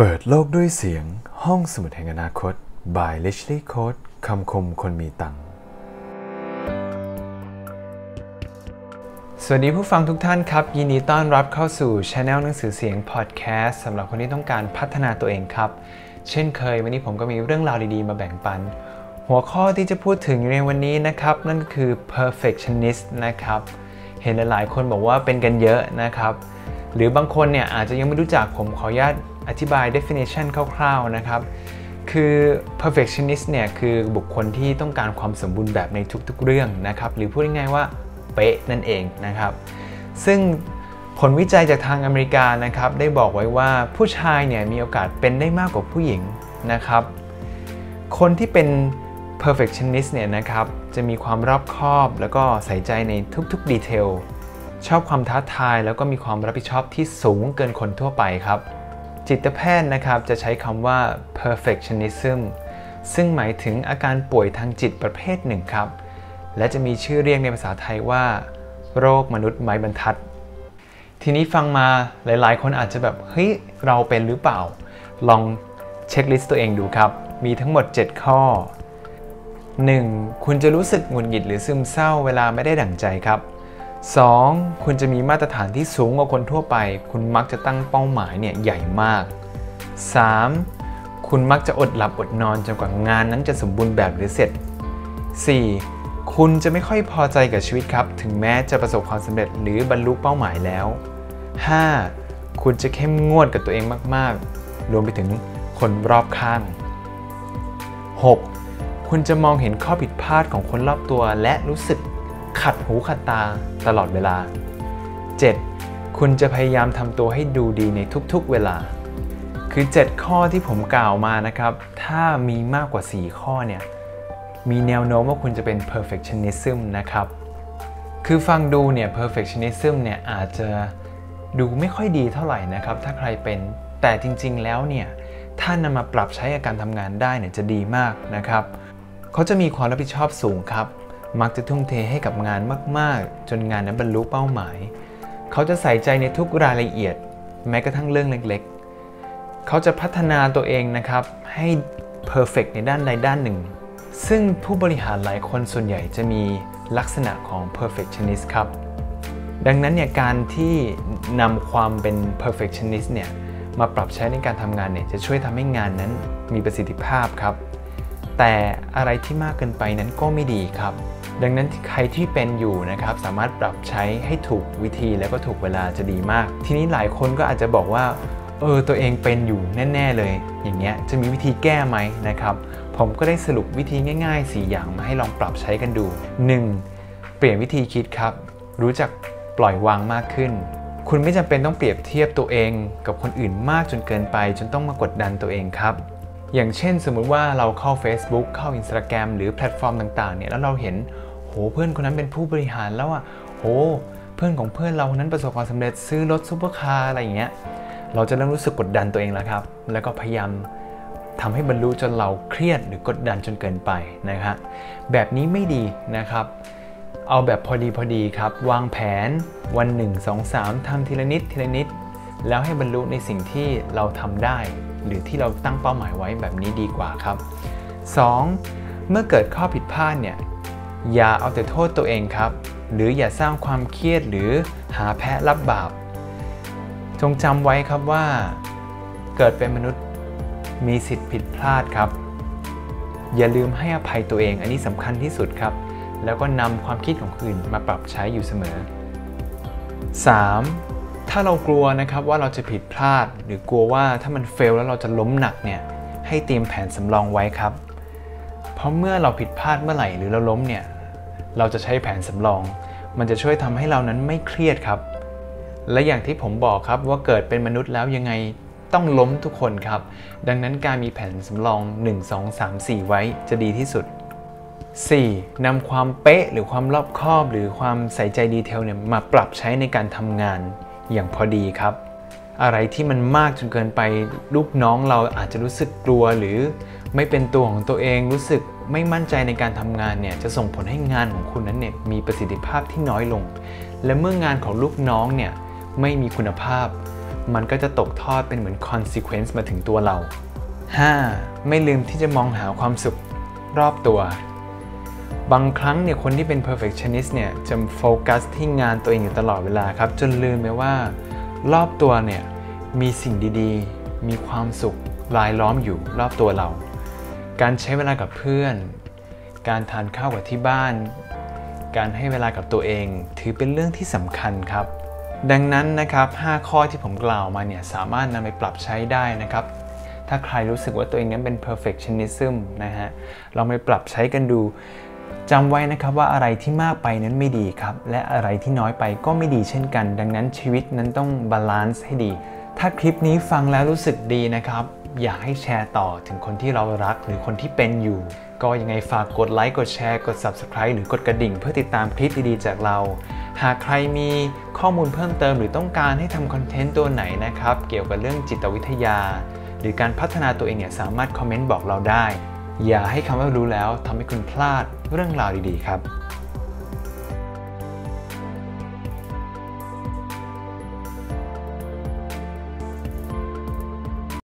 เปิดโลกด้วยเสียงห้องสมุดแห่งอนาคต by Leslie Code คำคมคนมีตังค์สวัสดีผู้ฟังทุกท่านครับ ยินดีต้อนรับเข้าสู่ช anel หนังสือเสียงพอดแคสต์สำหรับคนที่ต้องการพัฒนาตัวเองครับ เช่นเคยวันนี้ผมก็มีเรื่องราวดีๆ มาแบ่งปัน หัวข้อที่จะพูดถึงในวันนี้นะครับ นั่นก็คือ perfectionist นะครับ เห็นหลายๆ คนบอกว่าเป็นกันเยอะนะครับ หรือบางคนเนี่ยอาจจะยังไม่รู้จักผมขออนุญาต อธิบาย definition คร่าวๆนะครับ คือ perfectionist เนี่ยคือบุคคลที่ต้องการความสมบูรณ์แบบในทุกๆเรื่องนะครับ หรือพูดง่ายๆว่าเป๊ะนั่นเองนะครับ ซึ่งผลวิจัยจากทางอเมริกานะครับ ได้บอกไว้ว่าผู้ชายเนี่ยมีโอกาสเป็นได้มากกว่าผู้หญิงนะครับ คนที่เป็น perfectionist เนี่ยนะครับจะมีความรอบคอบแล้วก็ใส่ใจในทุกๆดีเทลชอบความท้าทายแล้วก็มีความรับผิดชอบที่สูงเกินคนทั่วไปครับ จิตแพทย์นะครับจะใช้คำว่า perfectionism ซึ่งหมายถึงอาการป่วยทางจิตประเภทหนึ่งครับ และจะมีชื่อเรียกในภาษาไทยว่า โรคมนุษย์ไม้บรรทัด ทีนี้ฟังมาหลายๆ คนอาจจะแบบ เฮ้ย เราเป็นหรือเปล่า ลองเช็คลิสต์ตัวเองดูครับ มีทั้งหมด 7 ข้อ 1. คุณจะรู้สึกหงุดหงิดหรือซึมเศร้าเวลาไม่ได้ดั่งใจครับ 2. คุณจะมีมาตรฐานที่สูงกว่าคนทั่วไป คุณมักจะตั้งเป้าหมายเนี่ยใหญ่มาก 3. คุณมักจะอดหลับอดนอนจนกว่างานนั้นจะสมบูรณ์แบบหรือเสร็จ 4. คุณจะไม่ค่อยพอใจกับชีวิตครับ ถึงแม้จะประสบความสำเร็จหรือบรรลุเป้าหมายแล้ว 5. คุณจะเข้มงวดกับตัวเองมาก ๆ รวมไปถึงคนรอบข้าง 6. คุณจะมองเห็นข้อผิดพลาดของคนรอบตัวและรู้สึก ขัดหูขัดตาตลอดเวลา 7. คุณจะพยายามทำตัวให้ดูดีในทุกๆเวลา คือ 7 ข้อที่ผมกล่าวมานะครับ ถ้ามีมากกว่า 4 ข้อเนี่ย มีแนวโน้มว่าคุณจะเป็น perfectionism นะครับ คือฟังดูเนี่ย perfectionism เนี่ยอาจจะดูไม่ค่อยดีเท่าไหร่นะครับ ถ้าใครเป็น แต่จริงๆแล้วเนี่ย ถ้านำมาปรับใช้อาการทำงานได้เนี่ยจะดีมากนะครับ เขาจะมีความรับผิดชอบสูงครับ มักจะทุ่มเทให้กับงานมาก ๆ จนงานนั้นบรรลุเป้าหมาย เขาจะใส่ใจในทุกรายละเอียด แม้กระทั่งเรื่องเล็ก ๆ เขาจะพัฒนาตัวเองนะครับให้ perfect ในด้านใดด้านหนึ่ง ซึ่งผู้บริหารหลายคนส่วนใหญ่จะมีลักษณะของ perfectionist ครับ ดังนั้นเนี่ยการที่นำความเป็น perfectionist เนี่ยมาปรับใช้ในการทำงานเนี่ยจะช่วยทำให้งานนั้นมีประสิทธิภาพครับ แต่อะไรที่มากเกินไปนั้นก็ไม่ดีครับ ดังนั้นใครที่เป็นอยู่นะครับสามารถปรับใช้ให้ถูกวิธีแล้วก็ถูกเวลาจะดีมาก ทีนี้หลายคนก็อาจจะบอกว่าเออตัวเองเป็นอยู่แน่ ๆ เลย อย่างเงี้ยจะมีวิธีแก้ไหมนะครับผมก็ได้สรุปวิธีง่าย ๆ 4 อย่างมาให้ลองปรับใช้กันดู 1. เปลี่ยนวิธีคิดครับ รู้จักปล่อยวางมากขึ้น คุณไม่จำเป็นต้องเปรียบเทียบตัวเองกับคนอื่นมากจนเกินไป จนต้องมากดดันตัวเองครับ อย่างเช่นสมมุติว่าเราเข้า Facebook เข้า Instagram หรือแพลตฟอร์มต่างๆเนี่ยแล้วเราเห็นโหเพื่อนคนนั้นเป็นผู้บริหารแล้วอะโห เพื่อนของเพื่อนเราคนนั้นประสบความสำเร็จซื้อรถซูเปอร์คาร์อะไรอย่างเงี้ยเราจะเริ่มรู้สึกกดดันตัวเองแล้วครับ แล้วก็พยายามทำให้บรรลุจนเราเครียดหรือกดดันจนเกินไปนะครับแบบนี้ไม่ดีนะครับ เอาแบบพอดีพอดีครับ วางแผนวัน 1 2 3ทำทีละนิดทีละนิด แล้วให้บรรลุในสิ่งที่เราทำได้ หรือที่เราตั้งเป้าหมายไว้แบบนี้ดีกว่าครับ 2. เมื่อเกิดข้อผิดพลาดเนี่ยอย่าเอาแต่โทษตัวเองครับ หรืออย่าสร้างความเครียดหรือหาแพ้รับบาป จงจำไว้ครับว่าเกิดเป็นมนุษย์มีสิทธิ์ผิดพลาดครับ อย่าลืมให้อภัยตัวเองอันนี้สำคัญที่สุดครับ แล้วก็นำความคิดของคนอื่นมาปรับใช้อยู่เสมอ 3. ถ้าเรากลัวนะครับว่าเราจะผิดพลาด หรือกลัวว่าถ้ามันเฟลแล้วเราจะล้มหนักเนี่ยให้เตรียมแผนสำรองไว้ครับ เพราะเมื่อเราผิดพลาดเมื่อไหร่หรือเราล้มเนี่ยเราจะใช้แผนสำรอง มันจะช่วยทำให้เรานั้นไม่เครียดครับ และอย่างที่ผมบอกครับว่าเกิดเป็นมนุษย์แล้วยังไงต้องล้มทุกคนครับ ดังนั้นการมีแผนสำรอง 1 2 3 4 ไว้จะดีที่สุด 4. นำความเป๊ะหรือความรอบคอบ หรือความใส่ใจดีเทลเนี่ยมาปรับใช้ในการทำงาน อย่างพอดีครับ อะไรที่มันมากจนเกินไปลูกน้องเราอาจจะรู้สึกกลัวหรือไม่เป็นตัวของตัวเองรู้สึกไม่มั่นใจในการทำงานเนี่ยจะส่งผลให้งานของคุณนั้นเนี่ยมีประสิทธิภาพที่น้อยลง และเมื่องานของลูกน้องเนี่ยไม่มีคุณภาพ มันก็จะตกทอดเป็นเหมือน consequence มาถึงตัวเรา 5. ไม่ลืมที่จะมองหาความสุขรอบตัว บางครั้งเนี่ยคนที่เป็น perfectionist เนี่ยจะโฟกัสที่งานตัวเองอยู่ตลอดเวลาครับ จนลืมไปว่า รอบตัวเนี่ยมีสิ่งดีๆ มีความสุขรายล้อมอยู่รอบตัวเรา การใช้เวลากับเพื่อน การทานข้าวกับที่บ้าน การให้เวลากับตัวเอง ถือเป็นเรื่องที่สำคัญครับ ดังนั้นนะครับ 5 ข้อที่ผมกล่าวมาเนี่ยสามารถนำไปปรับใช้ได้นะครับถ้าใครรู้สึกว่าตัวเองนั้นเป็น perfectionism นะฮะลองไปปรับใช้กันดู จำไว้นะครับว่าอะไรที่มากไปนั้นไม่ดีครับ และอะไรที่น้อยไปก็ไม่ดีเช่นกัน ดังนั้นชีวิตนั้นต้อง balance ให้ดี ถ้าคลิปนี้ฟังแล้วรู้สึกดีนะครับ อยากให้แชร์ต่อถึงคนที่เรารักหรือคนที่เป็นอยู่ ก็ยังไงฝากกดไลค์กดแชร์กด Subscribe หรือกดกระดิ่ง เพื่อติดตามคลิปดีๆจากเรา หากใครมีข้อมูลเพิ่มเติมหรือต้องการให้ทำคอนเทนต์ตัวไหนนะครับ เกี่ยวกับเรื่องจิตวิทยา หรือการพัฒนาตัวเองเนี่ยสามารถคอมเมนต์บอกเราได้ อย่าให้คำว่ารู้แล้วทำให้คุณพลาดเรื่องราวดีๆครับ